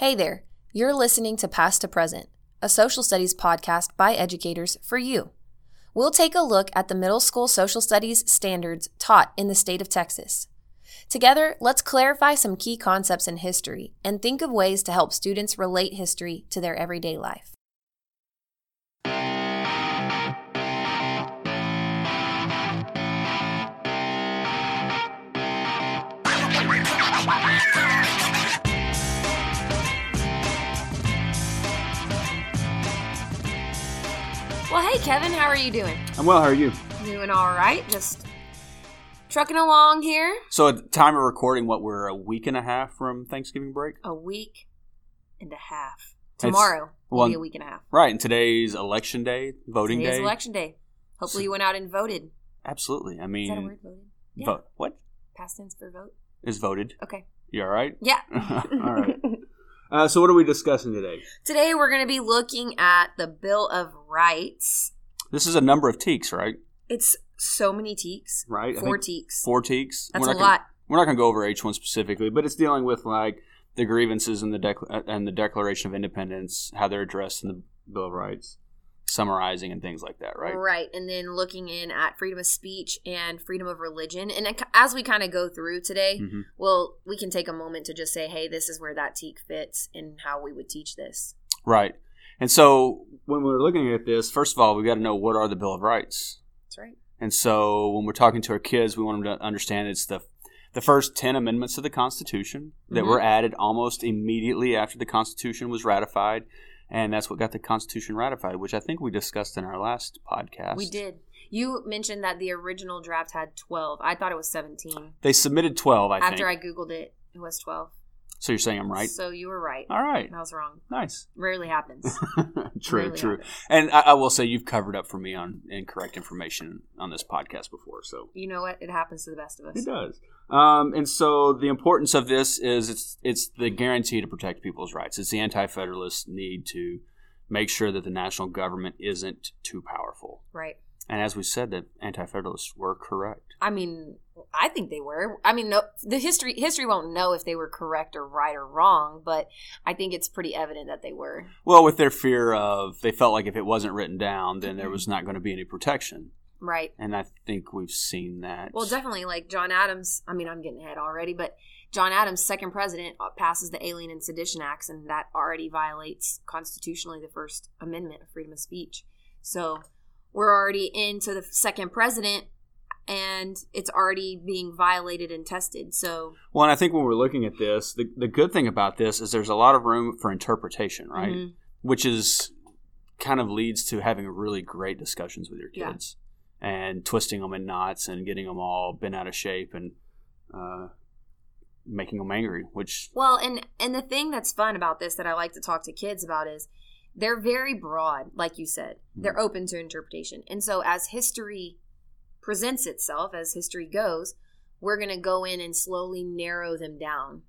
Hey there, you're listening to Past to Present, a social studies podcast by educators for you. We'll take a look at the middle school social studies standards taught in the state of Texas. Together, let's clarify some key concepts in history and think of ways to help students relate history to their everyday life. Hey, Kevin, how are you doing? I'm well. How are you? Doing all right. Just trucking along here. So, at the time of recording, what we're a week and a half from Thanksgiving break, A week and a half. Tomorrow will well, be a week and a half. right? And today's election day, voting Today's day. election day. Hopefully, you went out and voted. Absolutely. I Is mean, that a word? Voted. Yeah. vote. What Past tense for vote. is voted? Okay. You all right? Yeah. all right. Uh, so, what are we discussing today? Today we're going to be looking at the Bill of Rights. This is a number of TEKS, right? It's so many TEKS. Right. Four think TEKS. Four TEKS. That's We're a not gonna- lot. We're not going to go over each one specifically, but it's dealing with like the grievances and the dec- and the Declaration of Independence, how they're addressed in the Bill of Rights, summarizing and things like that, right? Right. And then looking in at freedom of speech and freedom of religion. And as we kind of go through today, hmm well, we can take a moment to just say, hey, this is where that teak fits and how we would teach this. Right. And so when we're looking at this, first of all, we've got to know what are the Bill of Rights. That's right. And so when we're talking to our kids, we want them to understand it's the the first 10 amendments of the Constitution that Mhm. were added almost immediately after the Constitution was ratified. And that's what got the Constitution ratified, which I think we discussed in our last podcast. We did. You mentioned that the original draft had 12. I thought it was 17. They submitted 12, I After think. I Googled it, it was 12. So you're saying I'm right? So you were right. All right. I was wrong. Nice. Rarely happens. true, Rarely true. happens. And I, I will say you've covered up for me on incorrect information on this podcast before. So You know what? It happens to the best of us. It does. Um, and so the importance of this is it's it's the guarantee to protect people's rights. It's the anti-federalist need to make sure that the national government isn't too powerful. Right. And as we said, that anti-federalists were correct. I mean, I think they were. I mean, no, the history history won't know if they were correct or right or wrong, but I think it's pretty evident that they were. Well, with their fear of they felt like if it wasn't written down, then there was not going to be any protection. Right. And I think we've seen that. Well, definitely like John Adams. I mean, I'm getting ahead already, but John Adams, second president, uh, passes the Alien and Sedition Acts, and that already violates constitutionally the First Amendment of freedom of speech. So we're already into the second president, and it's already being violated and tested. So Well, and I think when we're looking at this, the, the good thing about this is there's a lot of room for interpretation, right? mhm. which is kind of leads to having really great discussions with your Yeah. kids and twisting them in knots and getting them all bent out of shape and uh, making them angry which Well, and and the thing that's fun about this that I like to talk to kids about is they're very broad, like you said. They're open to interpretation. And so as history presents itself, as history goes, we're going to go in and slowly narrow them down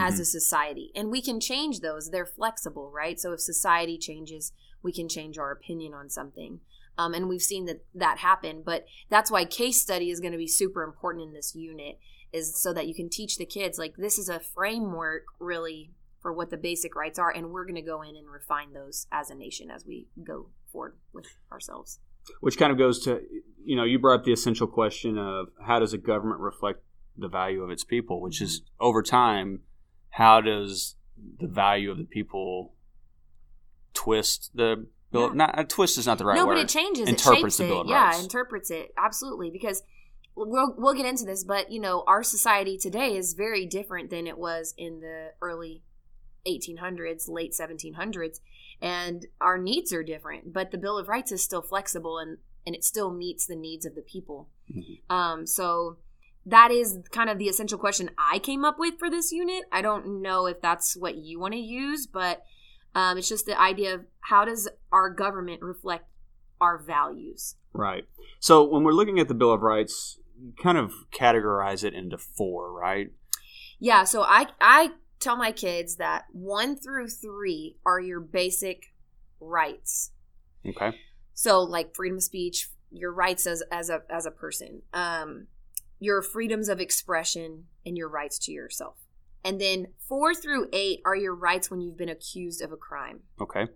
as Mhm. a society. And we can change those. They're flexible, right? So if society changes, we can change our opinion on something. Um, and we've seen that that happen. But that's why case study is going to be super important in this unit, is so that you can teach the kids like this is a framework really for what the basic rights are, and we're going to go in and refine those as a nation as we go forward with ourselves. which kind of goes to you know you brought up the essential question of how does a government reflect the value of its people which is over time how does the value of the people twist the bill Yeah. not twist is not the right no, word but it changes. Interprets it the Bill it. of yeah, Rights. interprets it absolutely because we'll we'll get into this, but you know, our society today is very different than it was in the early 1800s, late 1700s, and our needs are different. But the Bill of Rights is still flexible and and it still meets the needs of the people. Mhm. Um, so that is kind of the essential question I came up with for this unit. I don't know if that's what you want to use, but um, it's just the idea of how does our government reflect our values? Right. So when we're looking at the Bill of Rights, you kind of categorize it into four, right? Yeah, so I I tell my kids that 1 through 3 are your basic rights. Okay. So like freedom of speech, your rights as as a as a person. Um your freedoms of expression and your rights to yourself. And then four through eight are your rights when you've been accused of a crime. Okay.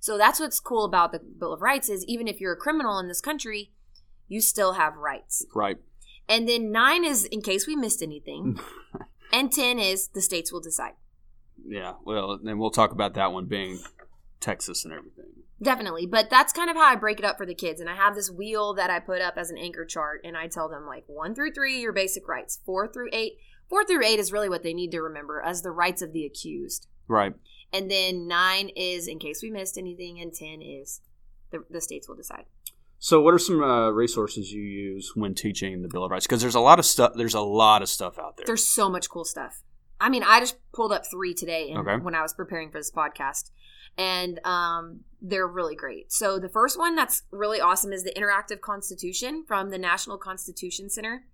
So that's what's cool about the Bill of Rights is even if you're a criminal in this country, you still have rights. Right. And then nine is in case we missed anything. and ten is the states will decide. Yeah. Well, then we'll talk about that one being Texas and everything. Definitely. But that's kind of how I break it up for the kids. And I have this wheel that I put up as an anchor chart and I tell them like one through three, your basic rights. Four through eight. Four through eight is really what they need to remember as the rights of the accused. Right. And then nine is in case we missed anything, and ten is the, the states will decide. So, what are some uh, resources you use when teaching the Bill of Rights? Because there's a lot of stuff. There's a lot of stuff out there. There's so much cool stuff. I mean, I just pulled up three today in, Okay. when I was preparing for this podcast, and um, they're really great. So the first one that's really awesome is the Interactive Constitution from the National Constitution Center.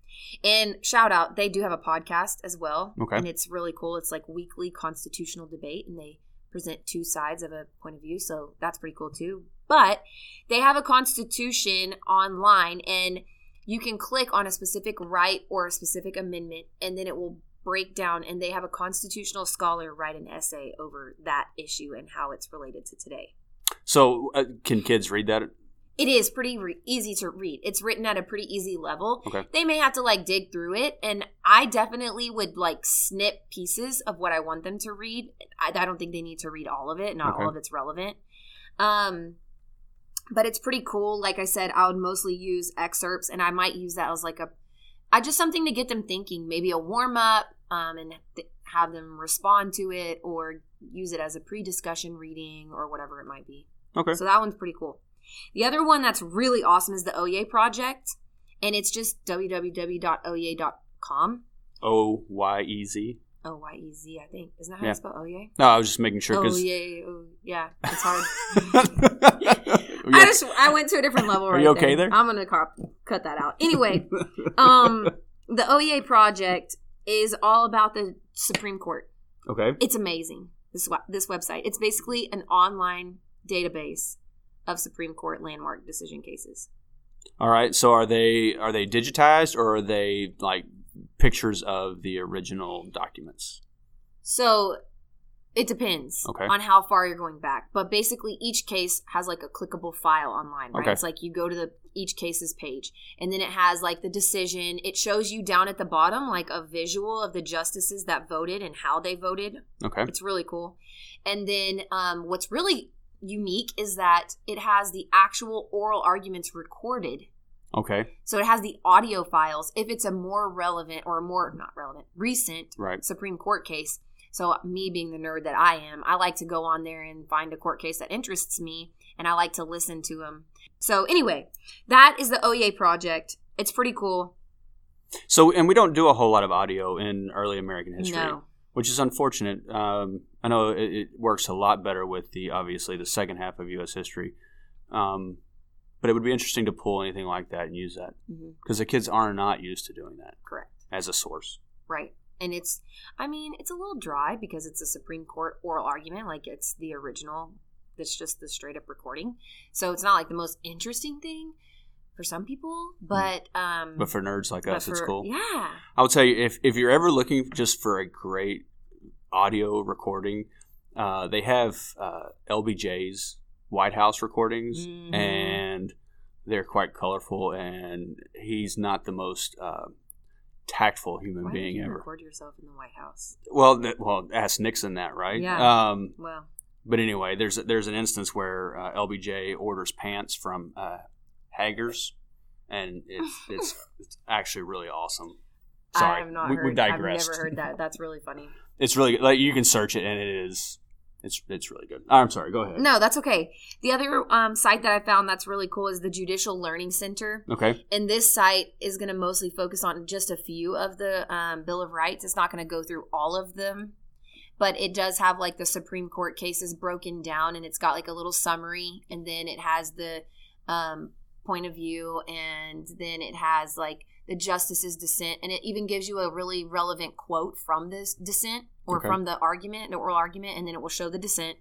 And shout out, they do have a podcast as well, Okay. and it's really cool. It's like weekly constitutional debate, and they present two sides of a point of view, so that's pretty cool too. But they have a constitution online, and you can click on a specific right or a specific amendment, and then it will break down. And they have a constitutional scholar write an essay over that issue and how it's related to today. so, uh, can kids read that? It is pretty re- easy to read. It's written at a pretty easy level. Okay. They may have to like dig through it, and I definitely would like snip pieces of what I want them to read. I, I don't think they need to read all of it. Not Okay. all of it's relevant. Um, but it's pretty cool. Like I said, I would mostly use excerpts, and I might use that as like a, I just something to get them thinking. Maybe a warm up, um, and th- have them respond to it, or use it as a pre-discussion reading, or whatever it might be. Okay. So that one's pretty cool. The other one that's really awesome is the Oyez project, and it's just www.oyez.com. O Y E Z. O Y E Z, I think. Isn't that how Yeah. you spell Oyez? No, I was just making sure because. yeah, oh, yeah, it's hard. I just I went to a different level. Are right you okay there? I'm gonna car- cut that out. Anyway, um, the Oyez project is all about the Supreme Court. okay. It's amazing. This this website. It's basically an online database of Supreme Court landmark decision cases. All right. So are they are they digitized or are they like pictures of the original documents? So it depends Okay. on how far you're going back. But basically, each case has like a clickable file online, right? Okay. It's like you go to the each case's page, and then it has like the decision. It shows you down at the bottom like a visual of the justices that voted and how they voted. Okay. It's really cool. And then um, what's really unique is that it has the actual oral arguments recorded. Okay. So it has the audio files if it's a more relevant or more not relevant, recent Right. Supreme Court case. So me being the nerd that I am, I like to go on there and find a court case that interests me and I like to listen to them. So anyway, that is the Oyez project. It's pretty cool. So and we don't do a whole lot of audio in early American history. No. which is unfortunate. Um, I know it, it works a lot better with the obviously the second half of U.S. history, um, but it would be interesting to pull anything like that and use that because the kids are not used to doing that Correct. as a source. Right. And it's, I mean, it's a little dry because it's a Supreme Court oral argument. Like it's the original, that's just the straight up recording. So it's not like the most interesting thing for some people, but, um, Hmm. But for nerds like us, it's cool. Yeah. I would tell you if if you're ever looking just for a great audio recording, uh, they have uh, LBJ's White House recordings, Mhm. and they're quite colorful. And he's not the most uh, tactful human Why being ever. record yourself in the White House? Well, th- well, ask Nixon that, right? Yeah. Um, Well, but anyway, there's there's an instance where uh, LBJ orders pants from uh, Haggar's, and it's it's, it's actually really awesome. Sorry, I have not we, heard. we digressed. I've never heard that. That's really funny. It's really like you can search it, and it is it's it's really good. I'm sorry. Go ahead. No, that's okay. The other um, site that I found that's really cool is the Judicial Learning Center. Okay. And this site is going to mostly focus on just a few of the um, Bill of Rights. It's not going to go through all of them, but it does have like the Supreme Court cases broken down, and it's got like a little summary, and then it has the um, point of view, and then it has like the justice's dissent, and it even gives you a really relevant quote from this dissent or Okay. from the argument, the oral argument, and then it will show the dissent.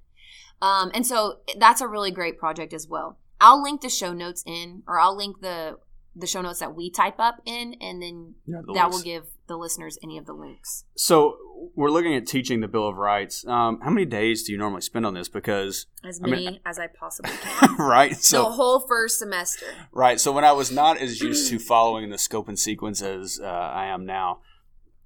Um, and so that's a really great project as well. I'll link the show notes in, or I'll link the the show notes that we type up in, and then Yeah, that links. will give the listeners any of the links. So we're looking at teaching the Bill of Rights. Um, how many days do you normally spend on this? Because As I mean, many as I possibly can. right, So the whole first semester. right. So when I was not as used to following the scope and sequence as uh, I am now,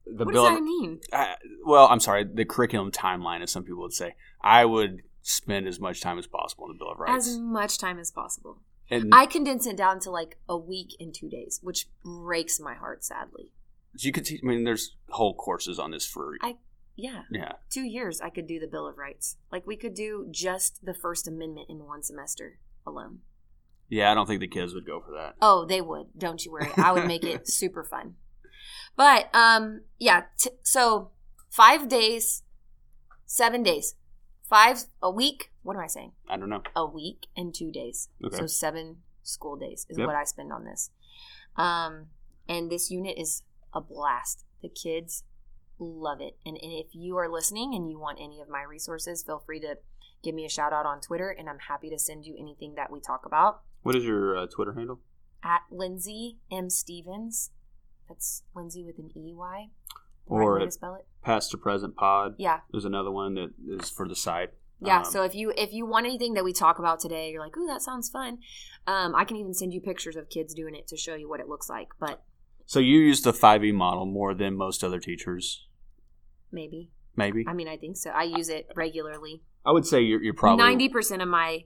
the what Bill. does of- that mean? I, well, I'm sorry, the curriculum timeline, as some people would say. I would spend as much time as possible on the Bill of Rights. As much time as possible. and I condense it down to like a week and two days, which breaks my heart, sadly. You could teach. I mean, there's whole courses on this for. I- Yeah, yeah, two years I could do the Bill of Rights. Like we could do just the First Amendment in one semester alone. yeah. I don't think the kids would go for that. Oh, they would. Don't you worry. I would make it super fun. But um, yeah. T- so five days, seven days, five a week. What am I saying? I don't know. A week and two days. Okay. So seven school days is Yep. what I spend on this. Um, and this unit is a blast. The kids love it. And, and if you are listening and you want any of my resources, feel free to give me a shout out on Twitter, and I'm happy to send you anything that we talk about What is your uh, Twitter handle? at Lindsey M Stevens. That's Lindsey with an E Y. Or right spell it. Past to Present Pod. Yeah, There's another one that is for the site. yeah. Um, so if you if you want anything that we talk about today, you're like, ooh, that sounds fun. Um, I can even send you pictures of kids doing it to show you what it looks like. But So you use the 5e model more than most other teachers, maybe, maybe. I mean, I think so. I use it regularly. I would say you're, you're probably Ninety percent of my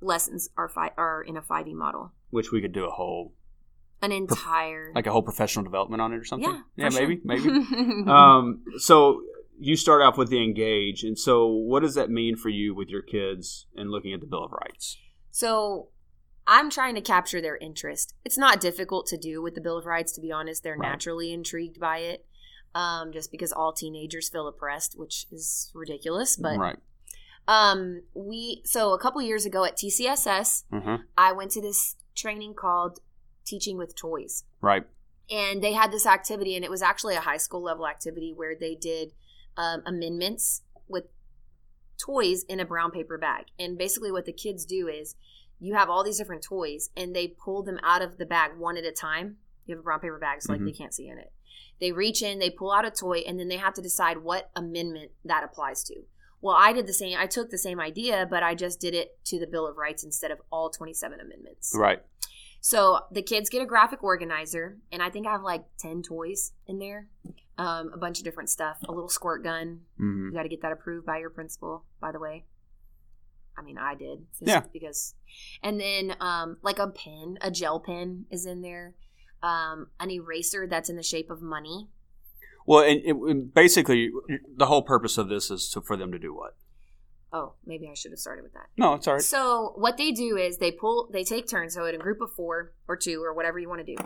lessons are fi- are in a five E model. which we could do a whole An entire like a whole professional development on it or something. yeah, yeah, sure. maybe, maybe. um, so you start off with the engage, and so what does that mean for you with your kids and looking at the Bill of Rights? So I'm trying to capture their interest. It's not difficult to do with the Bill of Rights, to be honest. They're Right. naturally intrigued by it, um, just because all teenagers feel oppressed, which is ridiculous. But right, um, we so a couple years ago at TCSS, hmm I went to this training called Teaching with Toys. right, and they had this activity and it was actually a high school level activity where they did um, amendments with toys in a brown paper bag and basically what the kids do is you have all these different toys and they pull them out of the bag one at a time you have a brown paper bag so like Mhm. they can't see in it they reach in they pull out a toy and then they have to decide what amendment that applies to well i did the same i took the same idea but i just did it to the bill of rights instead of all 27 amendments right. so the kids get a graphic organizer, and I think I have like 10 toys in there, um, a bunch of different stuff, a little squirt gun. hmm You got to get that approved by your principal, by the way. I mean, I did. Yeah. Because, and then um, like a pen, a gel pen is in there, um, an eraser that's in the shape of money. Well, and, and basically, the whole purpose of this is to, for them to do what? Oh, maybe I should have started with that. No, it's all right. So what they do is they pull, they take turns. So in a group of four or two or whatever you want to do,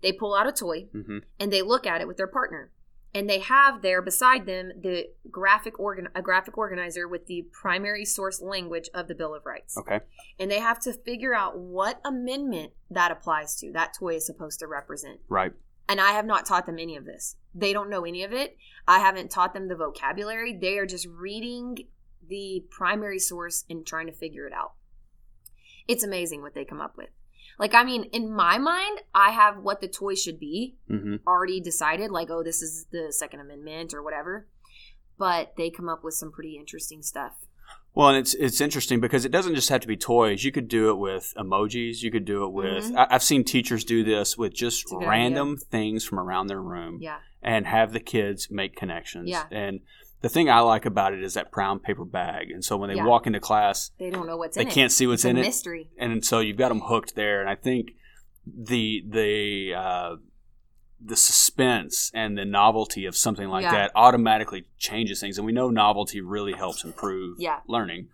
they pull out a toy hmm and they look at it with their partner and they have there beside them the graphic organ a graphic organizer with the primary source language of the bill of rights. Okay. and they have to figure out what amendment that applies to that toy is supposed to represent. Right. and i have not taught them any of this. They don't know any of it. I haven't taught them the vocabulary. They are just reading the primary source and trying to figure it out. It's amazing what they come up with like i mean in my mind i have what the toy should be hmm already decided like oh this is the second amendment or whatever but they come up with some pretty interesting stuff Well, and it's it's interesting because it doesn't just have to be toys. You could do it with emojis. You could do it with. Mhm. I, I've seen teachers do this with just It's a good random things from around their room, yeah and have the kids make connections. Yeah. And the thing I like about it is that brown paper bag. And so when they Yeah. walk into class, they don't know what's they in it They can't see what's it's in a it, mystery and so you've got them hooked there. And I think the the uh, the suspense and the novelty of something like Yeah. that automatically changes things, and we know novelty really helps improve Yeah. learning.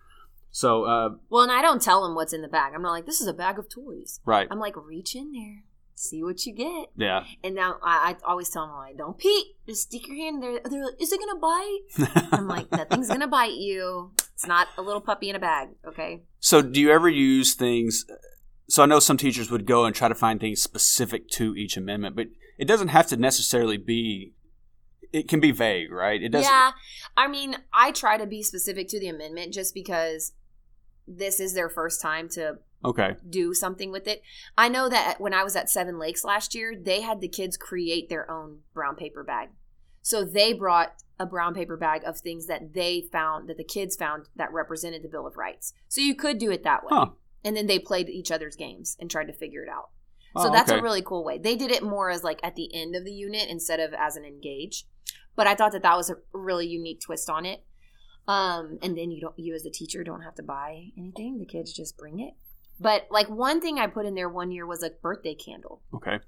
So uh, well and i don't tell them what's in the bag i'm not like this is a bag of toys right, i'm like reach in there see what you get yeah, and now i, I always tell them like don't peek just stick your hand in there they're like is it gonna bite i'm like nothing's gonna bite you it's not a little puppy in a bag okay So, do you ever use things? So, I know some teachers would go and try to find things specific to each amendment, but it doesn't have to necessarily be. It can be vague, right? It doesn't. Yeah, I mean, I try to be specific to the amendment just because this is their first time to Okay. do something with it. I know that when I was at Seven Lakes last year, they had the kids create their own brown paper bag. So they brought a brown paper bag of things that they found that the kids found that represented the Bill of Rights. So you could do it that way. Huh. And then they played each other's games and tried to figure it out. Oh, So that's okay. a really cool way. They did it more as like at the end of the unit instead of as an engage. But I thought that that was a really unique twist on it. Um, and then you don't, you as a teacher don't have to buy anything. The kids just bring it. But like one thing I put in there one year was a birthday candle. Okay.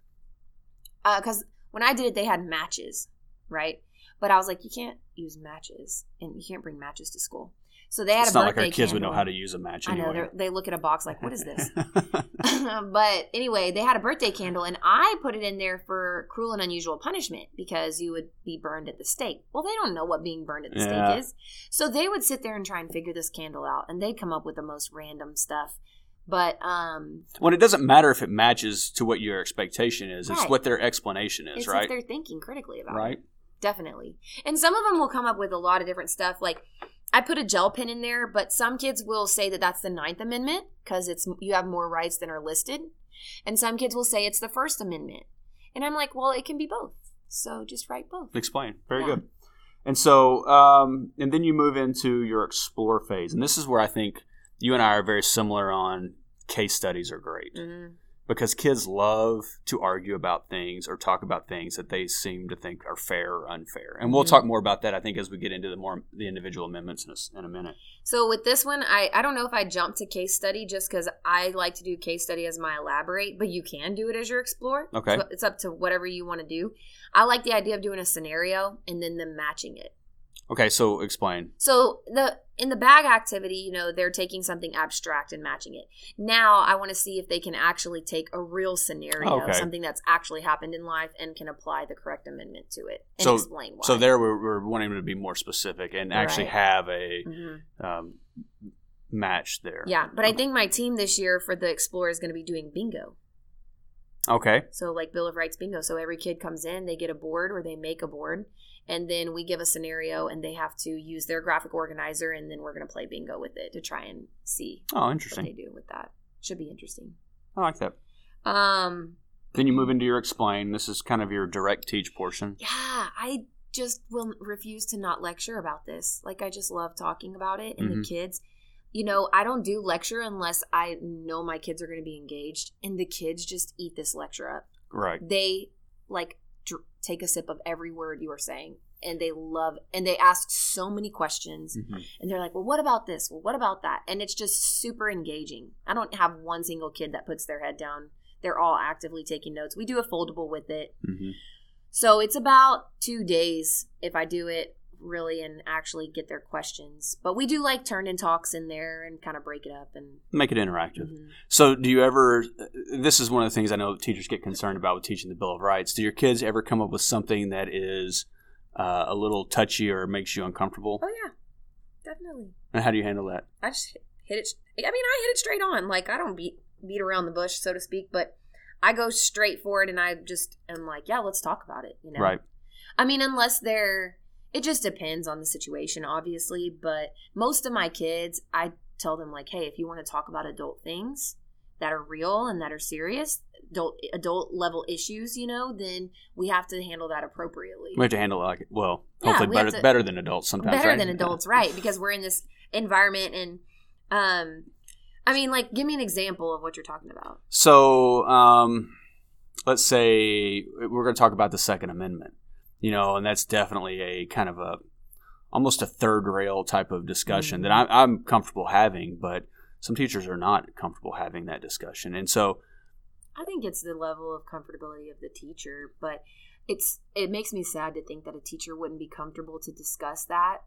Uh, because when I did it, they had matches, right? But I was like, you can't use matches, and you can't bring matches to school. So they had It's a not like our kids would know how to use a match I know they look at a box like, what is this? but anyway, they had a birthday candle, and I put it in there for cruel and unusual punishment because you would be burned at the stake. Well, they don't know what being burned at the Yeah. stake is. So they would sit there and try and figure this candle out, and they'd come up with the most random stuff. But um, Well, it doesn't matter if it matches to what your expectation is. It's what their explanation is, it's right? they're thinking critically about it. Right. Definitely. And some of them will come up with a lot of different stuff. Like I put a gel pen in there, but some kids will say that that's the Ninth Amendment because it's you have more rights than are listed, and some kids will say it's the First Amendment. And I'm like, well, it can be both. So just write both. Explain. Very Yeah. good. And so, um, and then you move into your explore phase, and this is where I think you and I are very similar on case studies are great hmm because kids love to argue about things or talk about things that they seem to think are fair or unfair. And we'll Mhm. talk more about that, I think, as we get into the more the individual amendments in a, in a minute. So with this one, I I don't know if I jumped to case study just because I like to do case study as my elaborate, but you can do it as your explore. Okay. So it's up to whatever you want to do. I like the idea of doing a scenario and then them matching it. Okay, so explain. So the in the bag activity, you know, they're taking something abstract and matching it. Now I want to see if they can actually take a real scenario, Okay. something that's actually happened in life, and can apply the correct amendment to it and So- explain why. So there, we're, we're wanting to be more specific and actually Right. have a Mhm. um, match there. Yeah, but I think my team this year for the Explorer is going to be doing bingo. Okay. So like Bill of Rights bingo. So every kid comes in, they get a board or they make a board, and then we give a scenario, and they have to use their graphic organizer, and then we're going to play bingo with it to try and see Oh, what they do with that. Should be interesting. I like that. Um, Then you move into your explain. This is kind of your direct teach portion. yeah, I just will refuse to not lecture about this. Like I just love talking about it and Mhm. the kids. You know, I don't do lecture unless I know my kids are going to be engaged, and the kids just eat this lecture up. Right. They like take a sip of every word you are saying, and they love and they ask so many questions, Mhm. and they're like, "Well, what about this? Well, what about that?" And it's just super engaging. I don't have one single kid that puts their head down. They're all actively taking notes. We do a foldable with it. Mhm. So it's about two days if I do it really and actually get their questions. But we do like turn in talks in there and kind of break it up and Make it interactive. Mhm. So, do you ever? This is one of the things I know teachers get concerned about with teaching the Bill of Rights. Do your kids ever come up with something that is uh, a little touchy or makes you uncomfortable? Oh yeah, definitely. And how do you handle that? I just hit, hit it. I mean, I hit it straight on. Like I don't beat beat around the bush, so to speak. But I go straight for it, and I just am like, yeah, let's talk about it. You know, Right. I mean, unless they're, it just depends on the situation, obviously. But most of my kids, I tell them like, hey, if you want to talk about adult things that are real and that are serious, adult adult level issues, you know, then we have to handle that appropriately. We have to handle it like well, Yeah, hopefully we better to- better than adults sometimes. better right? than adults, right? Because we're in this environment and, um, I mean, like, give me an example of what you're talking about. So, um, let's say we're going to talk about the Second Amendment, you know, and that's definitely a kind of a almost a third rail type of discussion that Mm-hmm. I, I'm comfortable having, but some teachers are not comfortable having that discussion, and so I think it's the level of comfortability of the teacher, but it's it makes me sad to think that a teacher wouldn't be comfortable to discuss that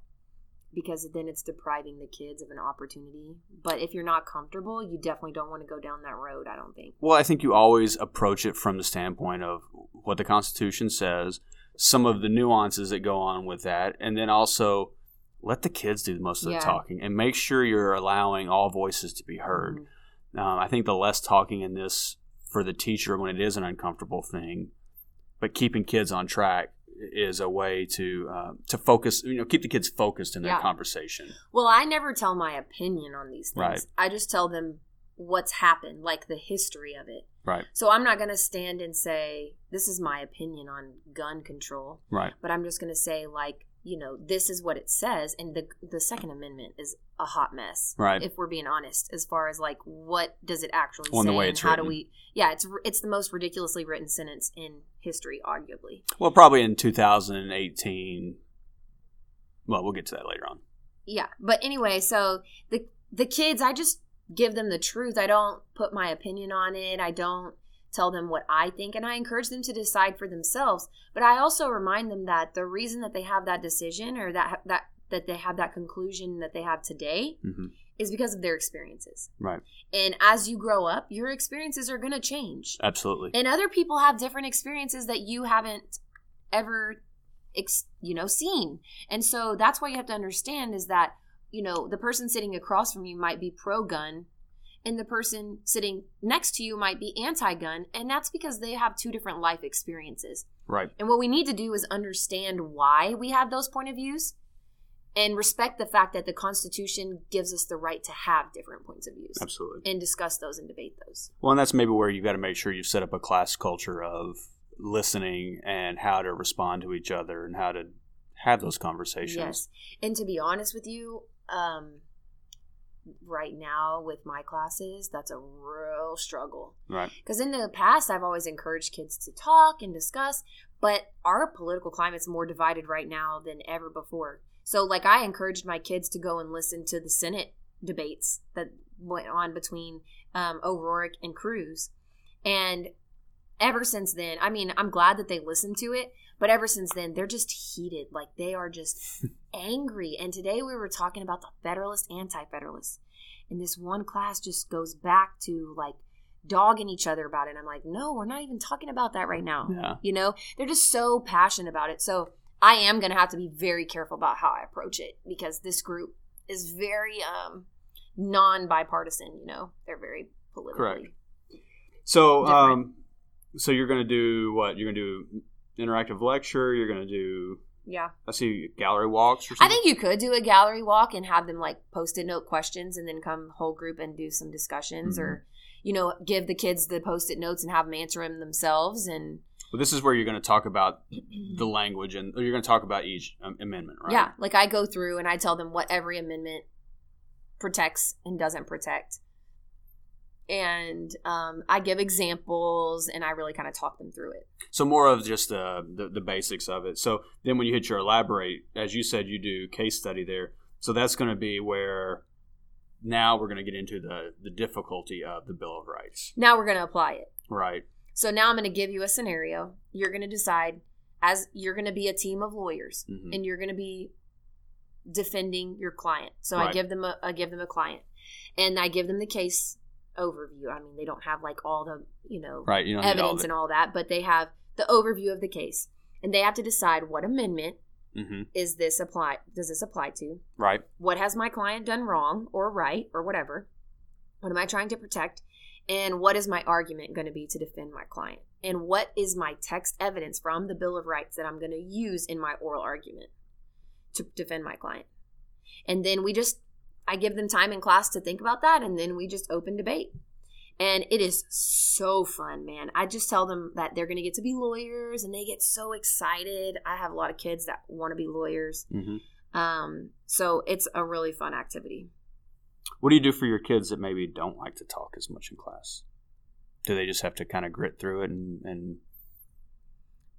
because then it's depriving the kids of an opportunity. But if you're not comfortable, you definitely don't want to go down that road, I don't think. Well, I think you always approach it from the standpoint of what the Constitution says, some of the nuances that go on with that, and then also let the kids do most of Yeah. the talking and make sure you're allowing all voices to be heard. Mhm. Um, I think the less talking in this for the teacher when it is an uncomfortable thing, but keeping kids on track is a way to uh, to focus. You know, keep the kids focused in their Yeah. conversation. Well, I never tell my opinion on these things. Right. I just tell them what's happened, like the history of it. Right. So I'm not going to stand and say this is my opinion on gun control, Right. but I'm just going to say like, you know, this is what it says and the the second amendment is a hot mess. Right. If we're being honest as far as like what does it actually Well, say the way and it's how do we Yeah, it's it's the most ridiculously written sentence in history arguably. Well, probably in 2018. Well, we'll get to that later on. yeah but anyway so the the kids i just give them the truth. I don't put my opinion on it. I don't tell them what i think and i encourage them to decide for themselves. But i also remind them that the reason that they have that decision or that that that they have that conclusion that they have today hmm is because of their experiences. Right. and as you grow up your experiences are going to change. Absolutely. and other people have different experiences that you haven't ever ex- you know seen. And so that's why you have to understand is that you know the person sitting across from you might be pro gun and the person sitting next to you might be anti gun and that's because they have two different life experiences Right. and what we need to do is understand why we have those point of views and respect the fact that the constitution gives us the right to have different points of views Absolutely. and discuss those and debate those Well, and that's maybe where you've got to make sure you set up a class culture of listening and how to respond to each other and how to have those conversations. Yes. And to be honest with you, um, right now with my classes, that's a real struggle. Right. Because in the past, I've always encouraged kids to talk and discuss, but our political climate's more divided right now than ever before. So, like, I encouraged my kids to go and listen to the Senate debates that went on between um, O'Rourke and Cruz. And ever since then, I mean, I'm glad that they listened to it, but ever since then, they're just heated. Like, they are just angry. And today we were talking about the Federalist, anti Federalist. And this one class just goes back to like dogging each other about it. And I'm like, no, we're not even talking about that right now. Yeah. You know, they're just so passionate about it. So I am going to have to be very careful about how I approach it because this group is very um, non bipartisan. You know, they're very politically. Correct. So, Different. um, so you're going to do what? You're going to do interactive lecture. You're going to do. Yeah. I see gallery walks or something. I think you could do a gallery walk and have them like post it note questions and then come whole group and do some discussions Mm-hmm. or, you know, give the kids the post it notes and have them answer them themselves. And Well, this is where you're going to talk about the language and you're going to talk about each um, amendment, right? yeah, like I go through and I tell them what every amendment protects and doesn't protect. And um, I give examples and I really kind of talk them through it. So more of just uh, the the basics of it. So then when you hit your elaborate, as you said, you do case study there. So that's going to be where now we're going to get into the the difficulty of the Bill of Rights, Now we're going to apply it. right? So now I'm going to give you a scenario. You're going to decide as you're going to be a team of lawyers Mhm. and you're going to be defending your client. So I give them a I give them a client and I give them the case overview. I mean, they don't have like all the, you know, Right. You all evidence and all that, but they have the overview of the case. And they have to decide what amendment hmm is this apply does this apply to? Right. What has my client done wrong or right or whatever? What am I trying to protect? And what is my argument going to be to defend my client? And what is my text evidence from the Bill of Rights that I'm going to use in my oral argument to defend my client? And then we just, I give them time in class to think about that, and then we just open debate. And it is so fun, man. I just tell them that they're going to get to be lawyers, and they get so excited. I have a lot of kids that want to be lawyers. hmm Um, so it's a really fun activity. What do you do for your kids that maybe don't like to talk as much in class? Do they just have to kind of grit through it and, and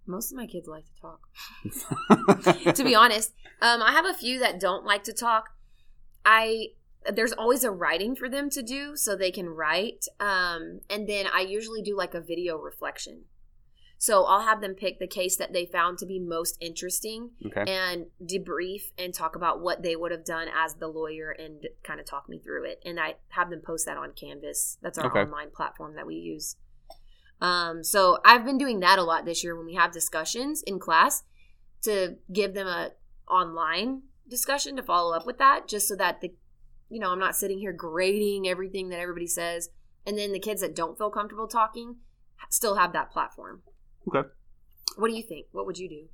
Most of my kids like to talk. to be honest, um, I have a few that don't like to talk. I there's always a writing for them to do so they can write. Um, and then I usually do like a video reflection. So I'll have them pick the case that they found to be most interesting okay, and debrief and talk about what they would have done as the lawyer and kind of talk me through it. And I have them post that on Canvas. That's our Okay. online platform that we use. Um, so I've been doing that a lot this year when we have discussions in class to give them a online discussion to follow up with that, just so that the you know I'm not sitting here grading everything that everybody says, and then the kids that don't feel comfortable talking still have that platform. Okay. What do you think? What would you do?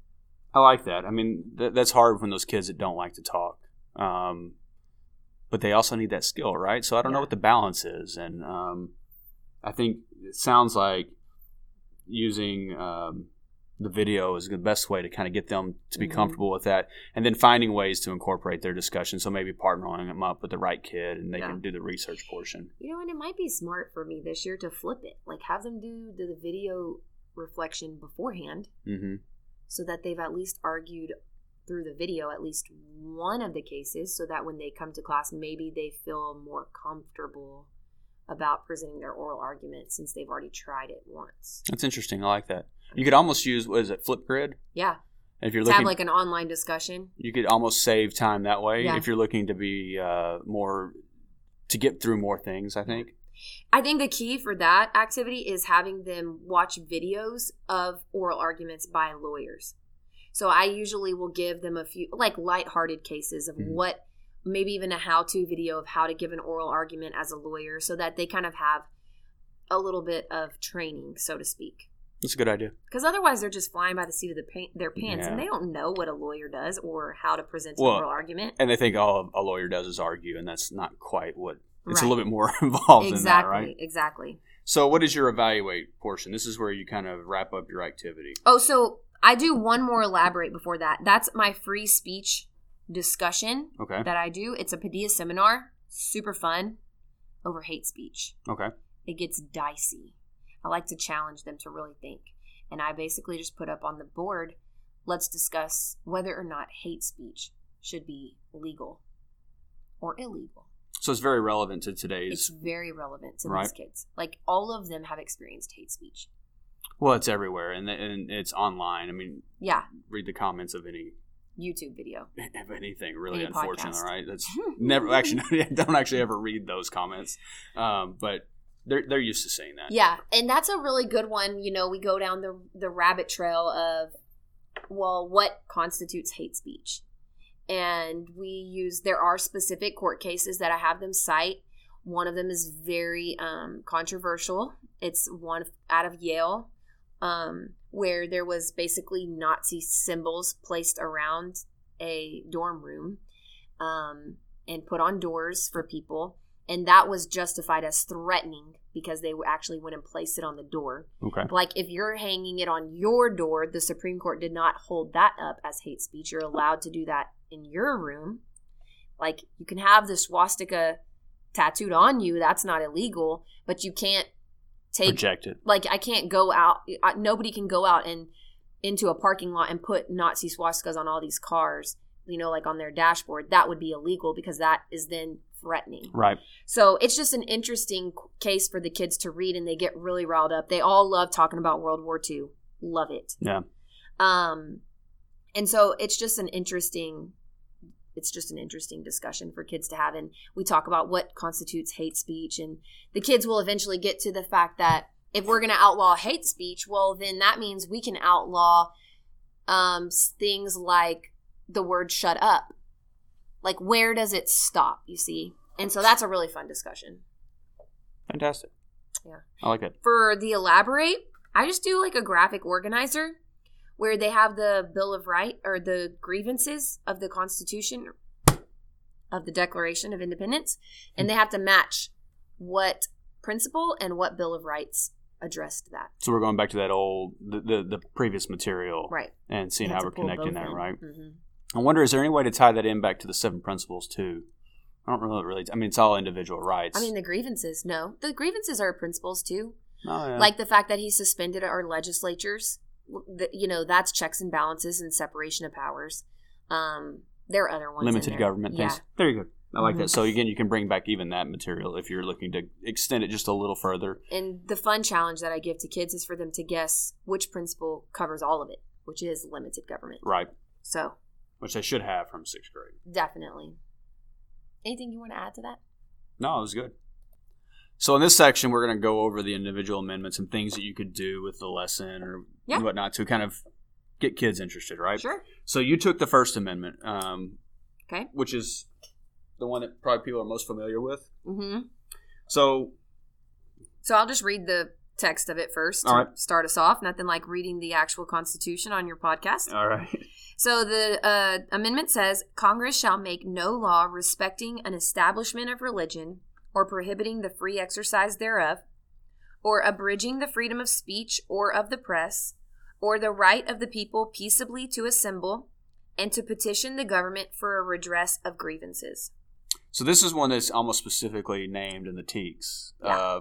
I like that. I mean, th- that's hard when those kids that don't like to talk. Um, but they also need that skill, right? So I don't know what the balance is, and um, I think it sounds like using um, the video is the best way to kind of get them to be Mhm. comfortable with that, and then finding ways to incorporate their discussion. So maybe partnering them up with the right kid, and they Yeah. can do the research portion. You know, and it might be smart for me this year to flip it. Like have them do the, video reflection beforehand hmm so that they've at least argued through the video at least one of the cases so that when they come to class maybe they feel more comfortable about presenting their oral argument since they've already tried it once. That's interesting. I like that. You could almost use what is it, Flipgrid? Yeah. If you're To looking, have like an online discussion. you could almost save time that way Yeah. if you're looking to be uh, more to get through more things. I think. I think the key for that activity is having them watch videos of oral arguments by lawyers. So I usually will give them a few like lighthearted cases of Mhm. what maybe even a how-to video of how to give an oral argument as a lawyer so that they kind of have a little bit of training, so to speak. That's a good idea. Because otherwise, they're just flying by the seat of the their pants, and they don't know what a lawyer does or how to present Well, an oral argument. And they think all a lawyer does is argue, and that's not quite what. It's a little bit more involved exactly, in that, right? exactly. So, what is your evaluate portion? This is where you kind of wrap up your activity. Oh, so I do one more elaborate before that. That's my free speech discussion Okay. that I do. It's a Paideia seminar, super fun, over hate speech. Okay. It gets dicey. I like to challenge them to really think. And I basically just put up on the board let's discuss whether or not hate speech should be legal or illegal. So it's very relevant to today's. It's very relevant to Right. these kids. Like all of them have experienced hate speech. Well, it's everywhere, and, and it's online. I mean, Yeah, read the comments of any YouTube video. of anything. Really, Any unfortunate, podcast. right? That's never actually. don't actually ever read those comments, um, but they're they're used to saying that. Yeah, and that's a really good one. You know, we go down the the rabbit trail of well, what constitutes hate speech? And we use there are specific court cases that I have them cite. One of them is very um, controversial. It's one out of Yale, um, where there was basically Nazi symbols placed around a dorm room um, and put on doors for people, and that was justified as threatening because they actually went and placed it on the door. Okay. Like if you're hanging it on your door, the Supreme Court did not hold that up as hate speech. You're allowed to do that in your room. Like you can have the swastika tattooed on you, that's not illegal, but you can't take Projected. like I can't go out I, nobody can go out and into a parking lot and put Nazi swastikas on all these cars, you know, like on their dashboard. That would be illegal because that is then threatening. Right. So it's just an interesting case for the kids to read, and they get really riled up. They all love talking about World War II. Love it. Yeah. Um, and so it's just an interesting. It's just an interesting discussion for kids to have, and we talk about what constitutes hate speech, and the kids will eventually get to the fact that if we're going to outlaw hate speech, well, then that means we can outlaw um, things like the word "shut up." Like, where does it stop? You see, and so that's a really fun discussion. Fantastic. Yeah. I like it. For the elaborate, I just do like a graphic organizer where they have the Bill of Right or the grievances of the Constitution of the Declaration of Independence, and they have to match what principle and what Bill of Rights addressed that. So we're going back to that old the the, the previous material Right. and seeing how we're connecting that, right? hmm I wonder, is there any way to tie that in back to the seven principles too? I don't really, really. I mean, it's all individual rights. I mean, the grievances, no. The grievances are principles too. Oh, yeah. like the fact that he suspended our legislatures you know that's checks and balances and separation of powers um there are other ones limited government yeah things. There you go. I like Mhm. that. So again, you can bring back even that material if you're looking to extend it just a little further. and the fun challenge that i give to kids is for them to guess which principle covers all of it which is limited government Right. so Which they should have from sixth grade. definitely anything you want to add to that No, it was good. So in this section, we're going to go over the individual amendments and things that you could do with the lesson or Yeah. whatnot to kind of get kids interested, right? sure So you took the First Amendment, um, okay which is the one that probably people are most familiar with. mm-hmm So so i'll just read the text of it first to All right. start us off. Nothing like reading the actual Constitution on your podcast. All right. So the uh, amendment says Congress shall make no law respecting an establishment of religion or prohibiting the free exercise thereof, or abridging the freedom of speech or of the press, or the right of the people peaceably to assemble and to petition the government for a redress of grievances. So this is one that's almost specifically named in the TEEX. Yeah. Uh,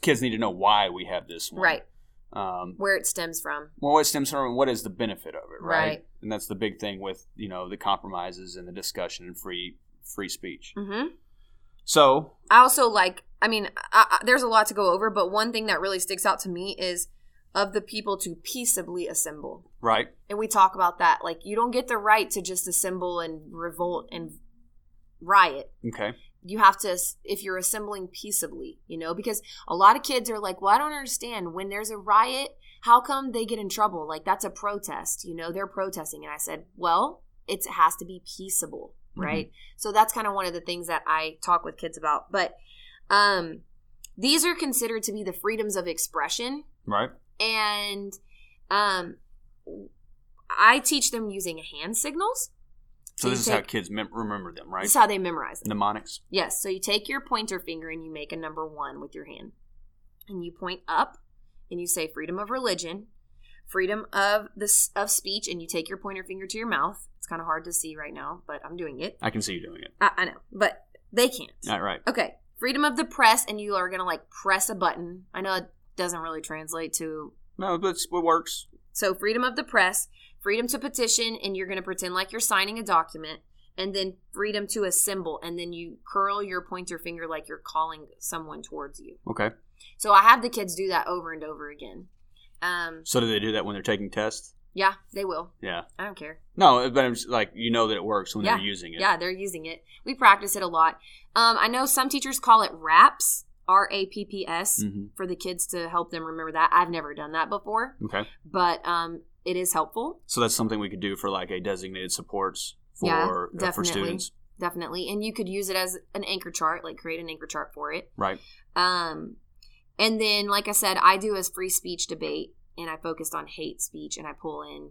kids need to know why we have this one. Right. Um, Where it stems from. well, what stems from and what is the benefit of it, right? Right. And that's the big thing with you know the compromises and the discussion and free free speech. hmm So I also like, I mean, I, I, there's a lot to go over, but one thing that really sticks out to me is of the people to peaceably assemble. right, And we talk about that. Like, you don't get the right to just assemble and revolt and riot. okay, You have to, if you're assembling peaceably, you know, because a lot of kids are like, well, I don't understand. When there's a riot, how come they get in trouble? Like, that's a protest, you know, they're protesting. And I said, well, it has to be peaceable, Mhm. right? So that's kind of one of the things that I talk with kids about. But um, these are considered to be the freedoms of expression right, and um I teach them using hand signals. So this is how kids mem- remember them, right? This is how they memorize them. Mnemonics. Yes. So you take your pointer finger and you make a number one with your hand. And you point up and you say freedom of religion, freedom of this of speech, and you take your pointer finger to your mouth. It's kind of hard to see right now, but I'm doing it. I can see you doing it. I, I know, but they can't. All right. Okay. Freedom of the press, and you are gonna like press a button. I know it doesn't really translate to No, but it works. So, freedom of the press, freedom to petition, and you're going to pretend like you're signing a document, and then freedom to assemble, and then you curl your pointer finger like you're calling someone towards you. Okay. So, I have the kids do that over and over again. Um, So do they do that when they're taking tests? yeah, they will. Yeah. I don't care. No, but I'm just, like you know that it works when Yeah. they're using it. Yeah, they're using it. We practice it a lot. Um, I know some teachers call it RAPS, R A P P S, hmm for the kids to help them remember that. I've never done that before, Okay. but um, it is helpful. So that's something we could do for like a designated supports for Yeah, uh, for definitely. students, Definitely. And you could use it as an anchor chart, like create an anchor chart for it. right? Um, and then, like I said, I do a free speech debate, and I focused on hate speech, and I pull in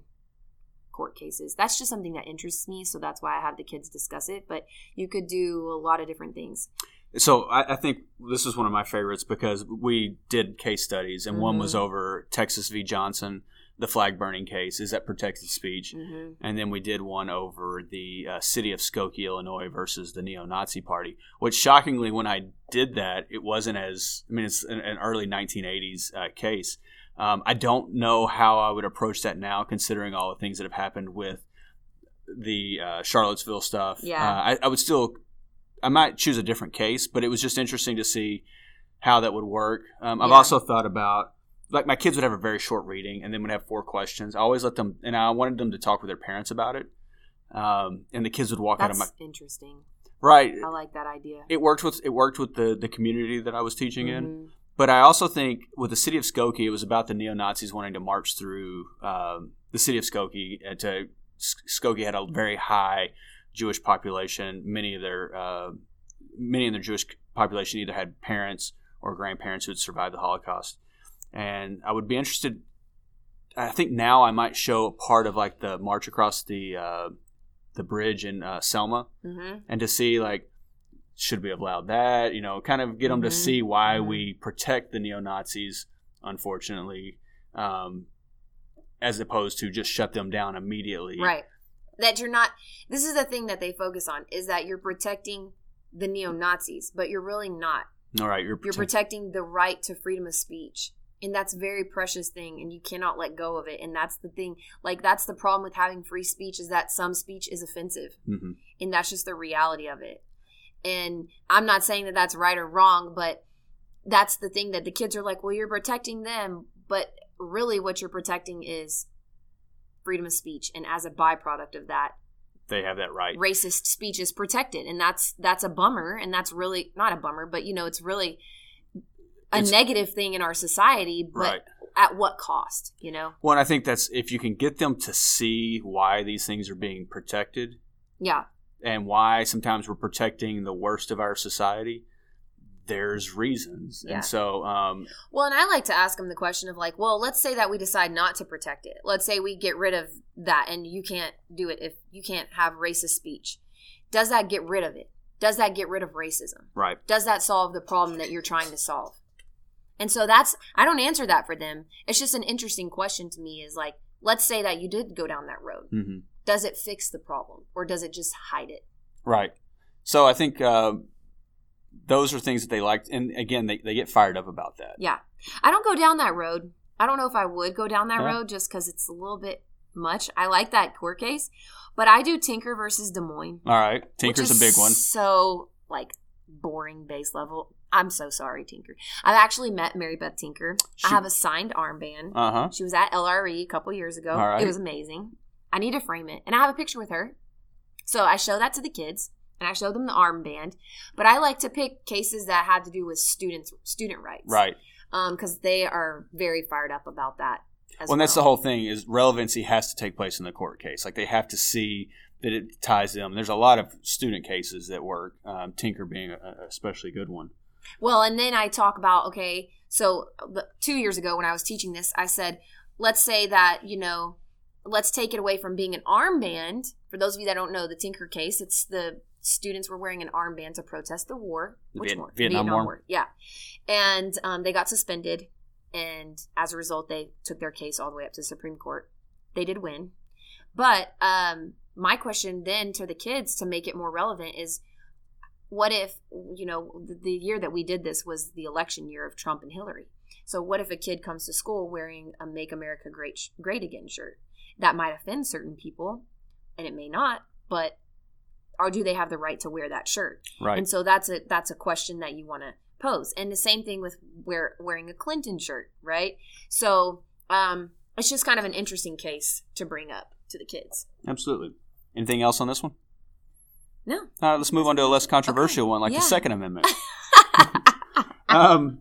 court cases. That's just something that interests me, so that's why I have the kids discuss it. But you could do a lot of different things. So I, I think this is one of my favorites because we did case studies, and one was Mhm. over Texas v. Johnson, the flag burning case. Is that protected speech? hmm And then we did one over the uh, city of Skokie, Illinois versus the neo Nazi party. Which shockingly, when I did that, it wasn't as, I mean, it's an, an early 1980s uh, case. Um, I don't know how I would approach that now, considering all the things that have happened with the uh, Charlottesville stuff. Yeah. Uh, I, I would still, I might choose a different case, but it was just interesting to see how that would work. Um, I've Yeah. also thought about like my kids would have a very short reading and then would have four questions. I always let them, and I wanted them to talk with their parents about it. Um, and the kids would walk out of That's my interesting. right. I like that idea. It worked with it worked with the the community that I was teaching in. Mhm. But I also think with the city of Skokie, it was about the neo Nazis wanting to march through um, the city of Skokie. uh, To Skokie had a very high Jewish population. Many of their uh, many in their Jewish population either had parents or grandparents who had survived the Holocaust. And I would be interested. I think now I might show part of like the march across the uh, the bridge in uh, Selma Mhm. and to see like should we have allowed that you know kind of get them to Mhm. see why Mhm. we protect the neo-nazis unfortunately um, as opposed to just shut them down immediately Right. That you're not. This is the thing that they focus on is that you're protecting the neo Nazis, but you're really not. all right you're, You're protecting the right to freedom of speech. And that's a very precious thing and you cannot let go of it. And that's the thing. Like that's the problem with having free speech is that some speech is offensive. Mhm. And that's just the reality of it. And I'm not saying that that's right or wrong, but that's the thing that the kids are like, well, you're protecting them, but really what you're protecting is freedom of speech. And as a byproduct of that, they have that right racist speech is protected and that's that's a bummer and that's really not a bummer but you know it's really a It's- negative thing in our society but right at what cost you know well and i think that's if you can get them to see why these things are being protected yeah and why sometimes we're protecting the worst of our society there's reasons. Yeah. And so, um, Well, and I like to ask them the question of like, well, let's say that we decide not to protect it. Let's say we get rid of that and you can't do it if you can't have racist speech. Does that get rid of it? Does that get rid of racism? right. Does that solve the problem that you're trying to solve? And so that's I don't answer that for them. It's just an interesting question to me is like, let's say that you did go down that road. hmm Does it fix the problem or does it just hide it? Right. So I think uh, those are things that they liked. And again, they, they get fired up about that. Yeah. I don't go down that road. I don't know if I would go down that Yeah. road just because it's a little bit much. I like that court case, but I do Tinker versus Des Moines. All right. Tinker's a big one. So like boring base level. I'm so sorry, Tinker. I've actually met Mary Beth Tinker. She- I have a signed armband. Uh huh. She was at LRE a couple years ago. Right. It was amazing. I need to frame it, and I have a picture with her. So I show that to the kids, and I show them the armband. But I like to pick cases that have to do with students, student rights, Right. because they are very fired up about that. As Well, and that's the whole thing is relevancy has to take place in the court case. Like they have to see that it ties them. There's a lot of student cases that work. Um, Tinker being a, a especially good one. Well, and then I talk about okay, so two years ago when I was teaching this, I said, let's say that you know, let's take it away from being an armband. For those of you that don't know the Tinker case, it's the students were wearing an armband to protest the war. The Which Viet- war? Vietnam War. Yeah, and um, they got suspended, and as a result, they took their case all the way up to the Supreme Court. They did win, but um, my question then to the kids to make it more relevant is what if you know the- year that we did this was the election year of Trump and Hillary. So what if a kid comes to school wearing a "Make America Great Great Again" shirt? That might offend certain people, and it may not. But or do they have the right to wear that shirt? Right. And so that's a that's a question that you want to pose. And the same thing with wear, wearing a Clinton shirt, right? So um, it's just kind of an interesting case to bring up to the kids. Absolutely. Anything else on this one? No. All right, let's move on to a less controversial Okay. one, like Yeah. the Second Amendment. um,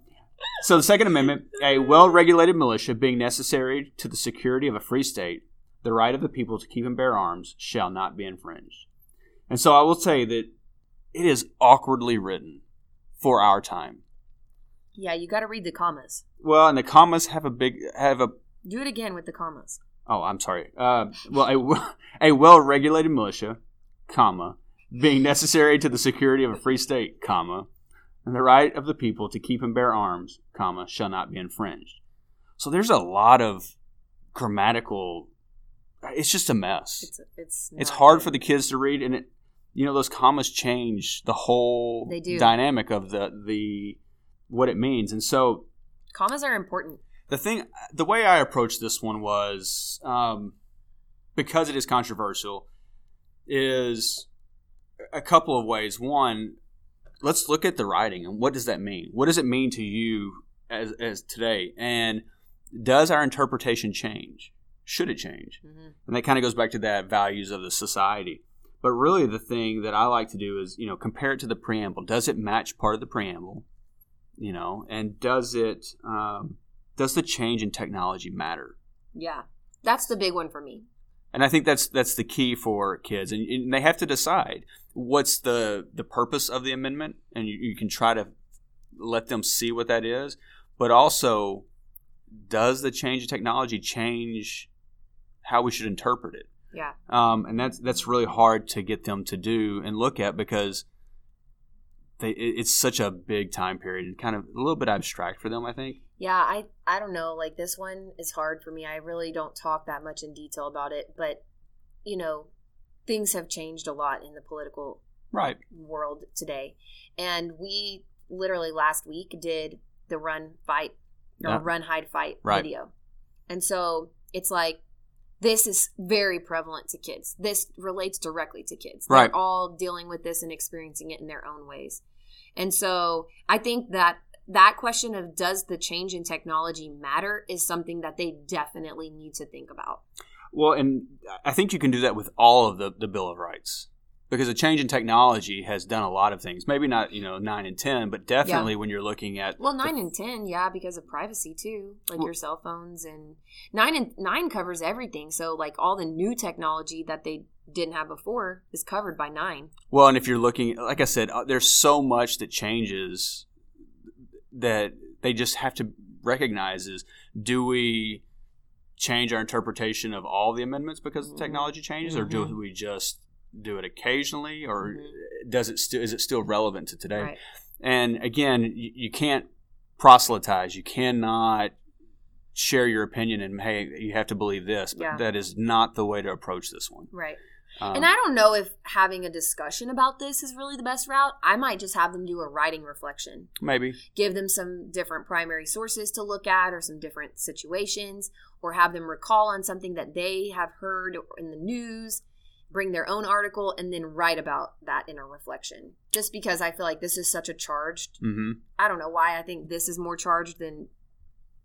so the Second Amendment, a well-regulated militia being necessary to the security of a free state, the right of the people to keep and bear arms shall not be infringed. And so I will say that it is awkwardly written for our time. yeah, you got to read the commas. Well, and the commas have a big have a Do it again with the commas. Oh, I'm sorry. Uh, well, a, a well-regulated militia, comma, being necessary to the security of a free state, comma, and the right of the people to keep and bear arms, comma, shall not be infringed. So there's a lot of grammatical. It's just a mess. It's it's It's hard good. for the kids to read, and it, you know, those commas change the whole dynamic of the the what it means, and so commas are important. the thing the way i approached this one was um, because it is controversial is a couple of ways. One let's look at the writing and what does that mean? What does it mean to you as, as today? And does our interpretation change? Should it change? Hmm and that kind of goes back to that values of the society. But really the thing that i like to do is you know compare it to the preamble. Does it match part of the preamble? You know and does it um, does the change in technology matter? Yeah, that's the big one for me. And i think that's that's the key for kids. And, and they have to decide what's the the purpose of the amendment and you, you can try to let them see what that is. But also does the change in technology change how we should interpret it? Yeah, um, and that's that's really hard to get them to do and look at because they it's such a big time period and kind of a little bit abstract for them. I think. yeah. I I don't know. Like this one is hard for me. I really don't talk that much in detail about it, but you know, things have changed a lot in the political Right. world today. And we literally last week did the run fight or Yeah. run hide fight Right. video. And so it's like this is very prevalent to kids. This relates directly to kids. Right. They're all dealing with this and experiencing it in their own ways. And so I think that that question of does the change in technology matter is something that they definitely need to think about. Well, and I think you can do that with all of the the Bill of Rights because a change in technology has done a lot of things. Maybe not you know nine and ten, but definitely when you're looking at Well, nine and ten, yeah, because of privacy too, like Well- your cell phones and nine and nine covers everything. So like all the new technology that they didn't have before is covered by nine. Well, and if you're looking, like I said, uh, there's so much that changes that they just have to recognize is do we change our interpretation of all the amendments because the Mhm. technology changes, or do Mhm. we just do it occasionally, or Mhm. does it still is it still relevant to today? Right. And again, you, you can't proselytize. You cannot share your opinion and hey, you have to believe this. But Yeah. that is not the way to approach this one. Right. Um, And I don't know if having a discussion about this is really the best route. I might just have them do a writing reflection. maybe give them some different primary sources to look at or some different situations or have them recall on something that they have heard in the news bring their own article and then write about that in a reflection just because i feel like this is such a charged hmm i don't know why i think this is more charged than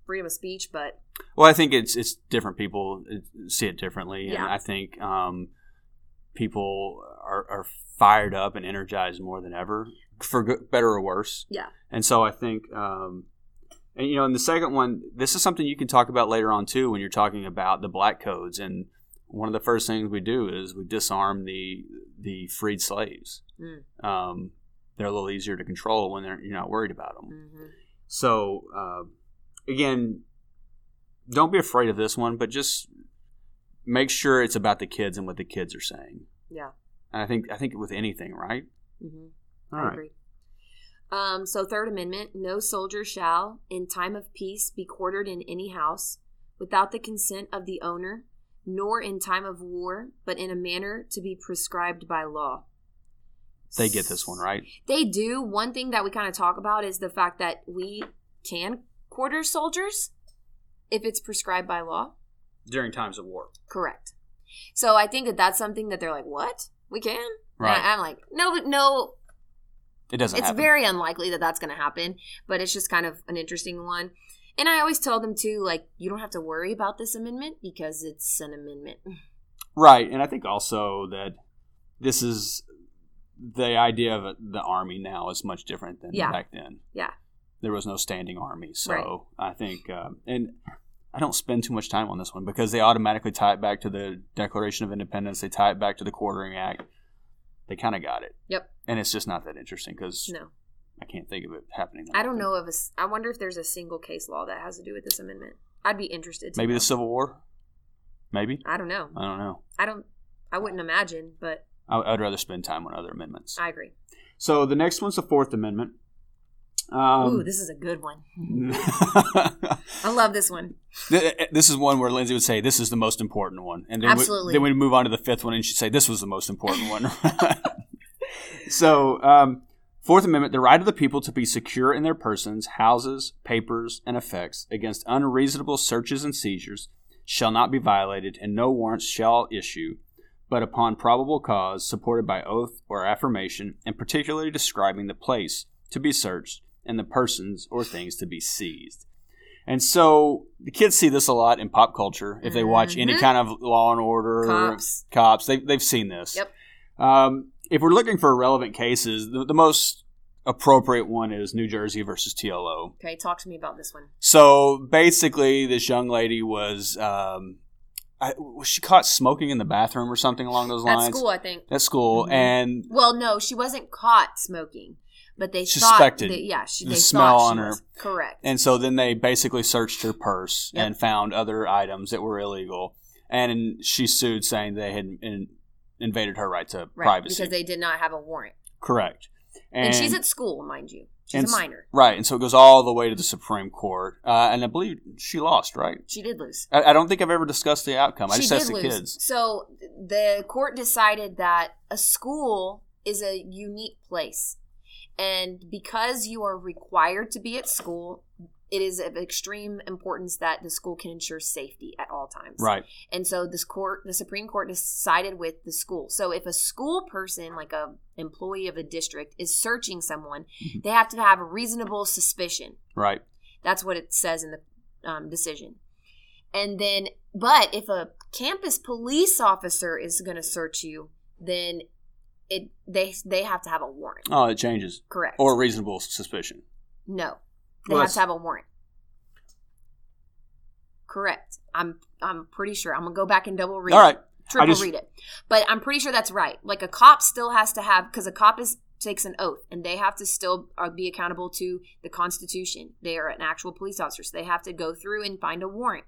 freedom of speech but Well, I think it's it's different people uh, see it differently, and Yeah. I think um, people are, are fired up and energized more than ever, for good, better or worse. Yeah. And so I think, um, and you know, in the second one, this is something you can talk about later on too when you're talking about the black codes. And one of the first things we do is we disarm the the freed slaves. Mm. Um, they're a little easier to control when they're you're not worried about them. mhm. So uh, again, don't be afraid of this one, but just make sure it's about the kids and what the kids are saying. yeah And I think I think with anything, right? hmm All I right. agree. Um, so, Third Amendment no soldier shall, in time of peace, be quartered in any house without the consent of the owner, nor in time of war, but in a manner to be prescribed by law. They get this one right. They do. One thing that we kind of talk about is the fact that we can quarter soldiers if it's prescribed by law. During times of war, Correct. So I think that that's something that they're like, what? We can? And right? I, am like, no, but no, it doesn't. it's happen. very unlikely that that's going to happen but it's just kind of an interesting one and i always tell them too like you don't have to worry about this amendment because it's an amendment right, and I think also that this is the idea of the army now is much different than Yeah. back then. Yeah. there was no standing army, so Right. I think, um, and I don't spend too much time on this one because they automatically tie it back to the Declaration of Independence. They tie it back to the Quartering Act. They kind of got it. Yep. And it's just not that interesting because no I can't think of it happening. i don't know of a. I wonder if there's a single case law that has to do with this amendment i'd be interested to Maybe know. the Civil War. Maybe i don't know I don't know. i don't i wouldn't imagine but I, I'd rather spend time on other amendments. i agree So the next one's the Fourth Amendment. Um, ooh this is a good one i love this one this is one where Lindsey would say this is the most important one, and then Absolutely. We, then we move on to the fifth one, and she'd say this was the most important one. so, um, Fourth Amendment: the right of the people to be secure in their persons, houses, papers, and effects against unreasonable searches and seizures shall not be violated, and no warrants shall issue, but upon probable cause, supported by oath or affirmation, and particularly describing the place to be searched and the persons or things to be seized. And so the kids see this a lot in pop culture. If they watch any Mhm. kind of Law and Order, Cops. cops, they, they've seen this. Yep. Um, if we're looking for relevant cases, the, the most appropriate one is New Jersey versus TLO. okay talk to me about this one So basically, this young lady was um, I, was she caught smoking in the bathroom or something along those lines? at school i think At school, Mhm. and well no she wasn't caught smoking but they Suspected. thought that, yeah she, The they smell on she her. was correct and so then they basically searched her purse Yep. and found other items that were illegal, and she sued saying they had in, invaded her right to right privacy. because they did not have a warrant Correct. And, she's at school, mind you. She's and a minor. Right, and so it goes all the way to the Supreme Court, uh, and I believe she lost. Right, She did lose. I, I don't think I've ever discussed the outcome. I she just did asked the lose. kids. So the court decided that a school is a unique place. And because you are required to be at school, it is of extreme importance that the school can ensure safety at all times. Right, And so this court, the Supreme Court decided with the school. So if a school person, like a employee of a district, is searching someone, Mhm. they have to have a reasonable suspicion. right, That's what it says in the um, decision. And then, but if a campus police officer is going to search you, then it they they have to have a warrant. oh, it changes Correct. or reasonable suspicion. no, they Well, have to have a warrant. Correct. I'm I'm pretty sure. I'm gonna go back and double read. All it, triple just- read it. But I'm pretty sure that's right. Like a cop still has to have because a cop is takes an oath and they have to still uh, be accountable to the Constitution. They are an actual police officer, so they have to go through and find a warrant.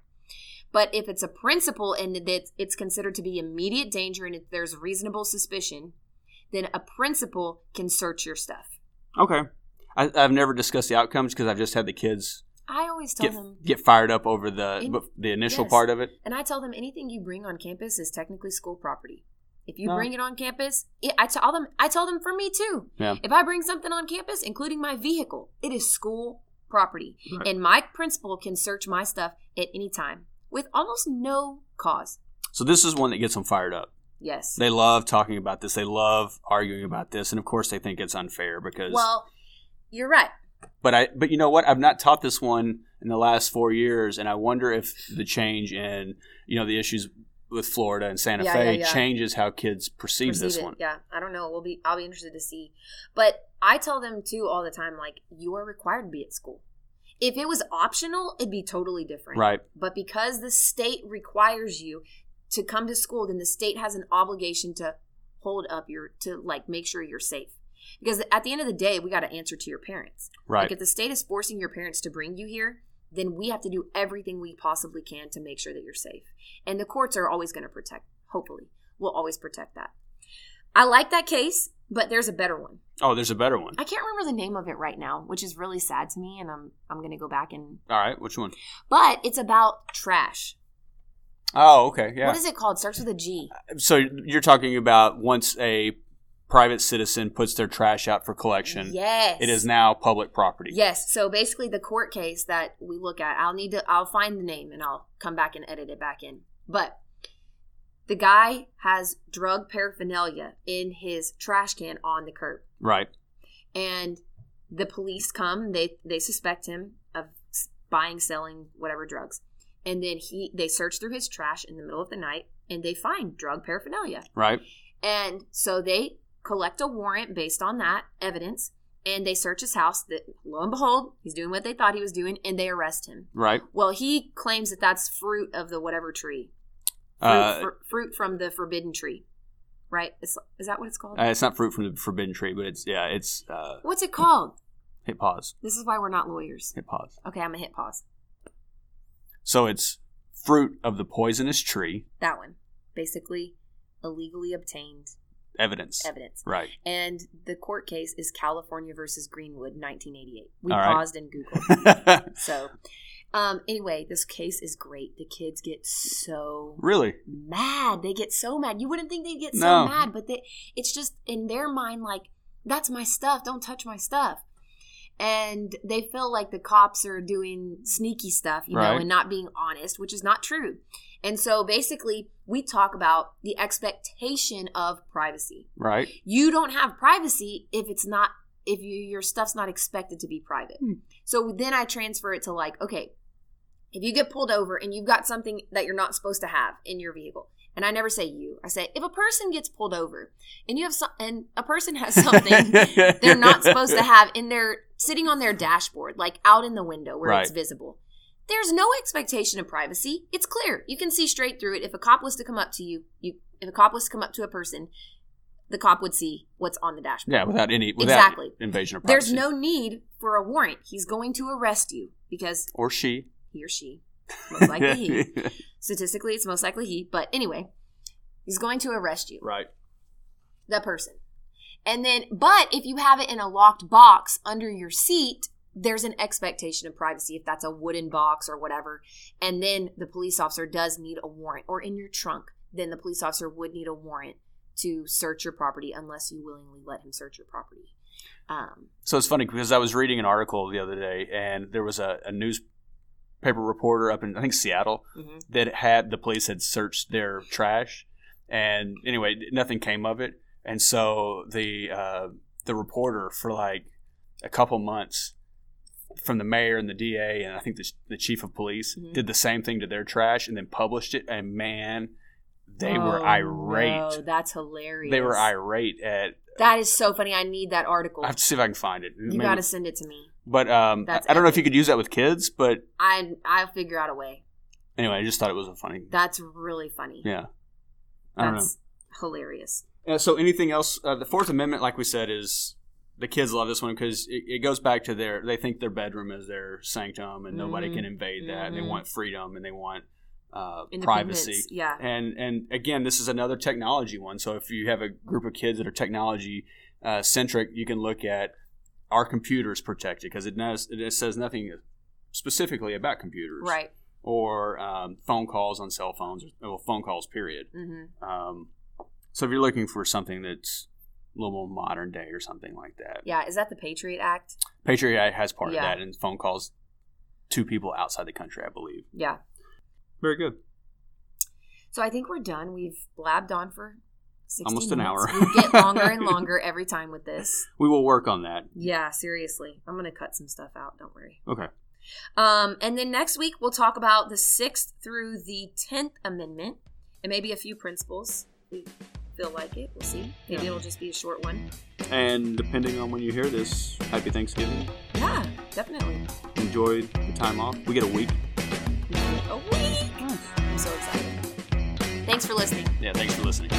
But if it's a principal and that it's considered to be immediate danger and if there's reasonable suspicion, then a principal can search your stuff. Okay. I, have never discussed the outcomes because I've just had the kids I always tell get, them get fired up over the In- the initial yes. part of it. And I tell them anything you bring on campus is technically school property. If you No. bring it on campus, it, I tell them. I tell them for me too. Yeah. If I bring something on campus, including my vehicle, it is school property, Right. and my principal can search my stuff at any time with almost no cause. So this is one that gets them fired up. Yes. They love talking about this. They love arguing about this, and of course, they think it's unfair because. well, you're right. but I but you know what? I've not taught this one in the last four years, and I wonder if the change in you know the issues with Florida and Santa Yeah, Fe yeah, yeah. changes how kids perceive, Perceive this it. one. Yeah, I don't know. We'll be. I'll be interested to see. But I tell them too all the time, like you are required to be at school. If it was optional, it'd be totally different. Right. But because the state requires you to come to school, then the state has an obligation to hold up your to like make sure you're safe. Because at the end of the day, we got to answer to your parents. Right. Like if the state is forcing your parents to bring you here, then we have to do everything we possibly can to make sure that you're safe. And the courts are always going to protect. Hopefully, will always protect that. I like that case, but there's a better one. oh, there's a better one. I can't remember the name of it right now, which is really sad to me, and I'm I'm going to go back and. All right. Which one? But it's about trash. Oh, okay. Yeah. What is it called? Starts with a G. so you're talking about once a private citizen puts their trash out for collection, Yes. it is now public property. Yes. So basically, the court case that we look at, I'll need to, I'll find the name and I'll come back and edit it back in. But the guy has drug paraphernalia in his trash can on the curb, Right. and the police come. They they suspect him of buying, selling whatever drugs, and then he they search through his trash in the middle of the night and they find drug paraphernalia. Right. And so they collect a warrant based on that evidence and they search his house. That lo and behold, he's doing what they thought he was doing and they arrest him. Right. Well, he claims that that's fruit of the whatever tree. Fruit, Uh, fr- fruit from the forbidden tree. Right? Is, is that what it's called? uh, it's not fruit from the forbidden tree, but it's yeah, it's uh, What's it called? hit pause. This is why we're not lawyers. Hit pause. Okay, I'm to hit pause. So it's fruit of the poisonous tree. That one. Basically, illegally obtained Evidence. evidence. Right. And the court case is California versus Greenwood, 1988. We All right. paused and Googled. So, um, anyway, this case is great. The kids get so really? mad. They get so mad. You wouldn't think they'd get so No. mad, but they, it's just in their mind like, that's my stuff. Don't touch my stuff. And they feel like the cops are doing sneaky stuff, you know, and not being honest, which is not true. And so basically, we talk about the expectation of privacy Right. you don't have privacy if it's not if you your stuff's not expected to be private. Hmm. So then I transfer it to like, okay, if you get pulled over and you've got something that you're not supposed to have in your vehicle, and I never say you, I say if a person gets pulled over and you have some and a person has something they're not supposed to have in their sitting on their dashboard, like out in the window where it's visible. There's no expectation of privacy. It's clear. You can see straight through it. If a cop was to come up to you, you if a cop was to come up to a person, the cop would see what's on the dashboard. Yeah, without any without Exactly. invasion of privacy. There's no need for a warrant. He's going to arrest you because or she. he or she, most likely he. Statistically, it's most likely he. But anyway, he's going to arrest you right. the person. And then, but if you have it in a locked box under your seat, there's an expectation of privacy if that's a wooden box or whatever. And then the police officer does need a warrant, or in your trunk, then the police officer would need a warrant to search your property unless you willingly let him search your property. Um, So it's funny because I was reading an article the other day, and there was a, a newspaper reporter up in I think Seattle mhm. that had the police had searched their trash, and anyway, nothing came of it. And so the uh, the reporter for like a couple months from the mayor and the DA and I think the, the chief of police Mhm. did the same thing to their trash and then published it. And man, they were Oh, irate. No, that's hilarious. They were irate at. That is so funny. I need that article. I have to see if I can find it. you Maybe- got to send it to me. But um, I, I don't know if you could use that with kids. But I I'll figure out a way. anyway, I just thought it was a funny. That's really funny. Yeah. I don't know. That's hilarious. Uh, so anything else? Uh, the Fourth Amendment, like we said, is the kids love this one because it, it goes back to their they think their bedroom is their sanctum and nobody Mhm. can invade that. They Mhm. want freedom and they want uh, privacy. Yeah. And and again, this is another technology one. So if you have a group of kids that are technology uh, centric, you can look at are computers protected because it, knows- it says nothing specifically about computers, Right. Or um, phone calls on cell phones, or well, phone calls. Period. hmm Um, so if you're looking for something that's a little more modern day or something like that, Yeah. Is that the Patriot Act? Patriot Act has part Yeah. of that, and phone calls to people outside the country, I believe. Yeah. Very good. So I think we're done. We've blabbed on for 60 Almost an minutes. hour. we get longer and longer every time with this. We will work on that. Yeah, seriously. I'm going to cut some stuff out. Don't worry. Okay. Um, and then next week, we'll talk about the 6th through the 10th Amendment and maybe a few principles. We feel like it. We'll see. Maybe Yeah. it'll just be a short one. And depending on when you hear this, happy Thanksgiving. Yeah, definitely. Enjoy the time off. We get a week. We get A week. I'm so excited. Thanks for listening. Yeah, thanks for listening.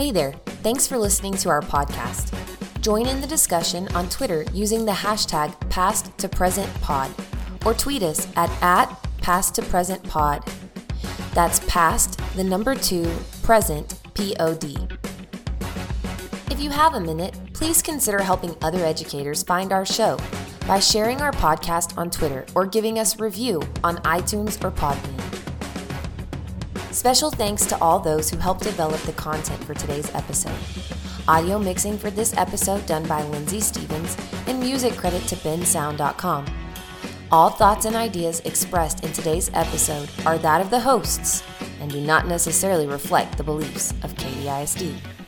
Hey there. Thanks for listening to our podcast. Join in the discussion on Twitter using the hashtag past to present pod or tweet us at, at past to present pod. That's past, the number two, present, P O D. If you have a minute, please consider helping other educators find our show by sharing our podcast on Twitter or giving us a review on iTunes or Podbean. Special thanks to all those who helped develop the content for today's episode. Audio mixing for this episode done by Lindsey Stevens and music credit to bensound.com. All thoughts and ideas expressed in today's episode are that of the hosts and do not necessarily reflect the beliefs of KDISD.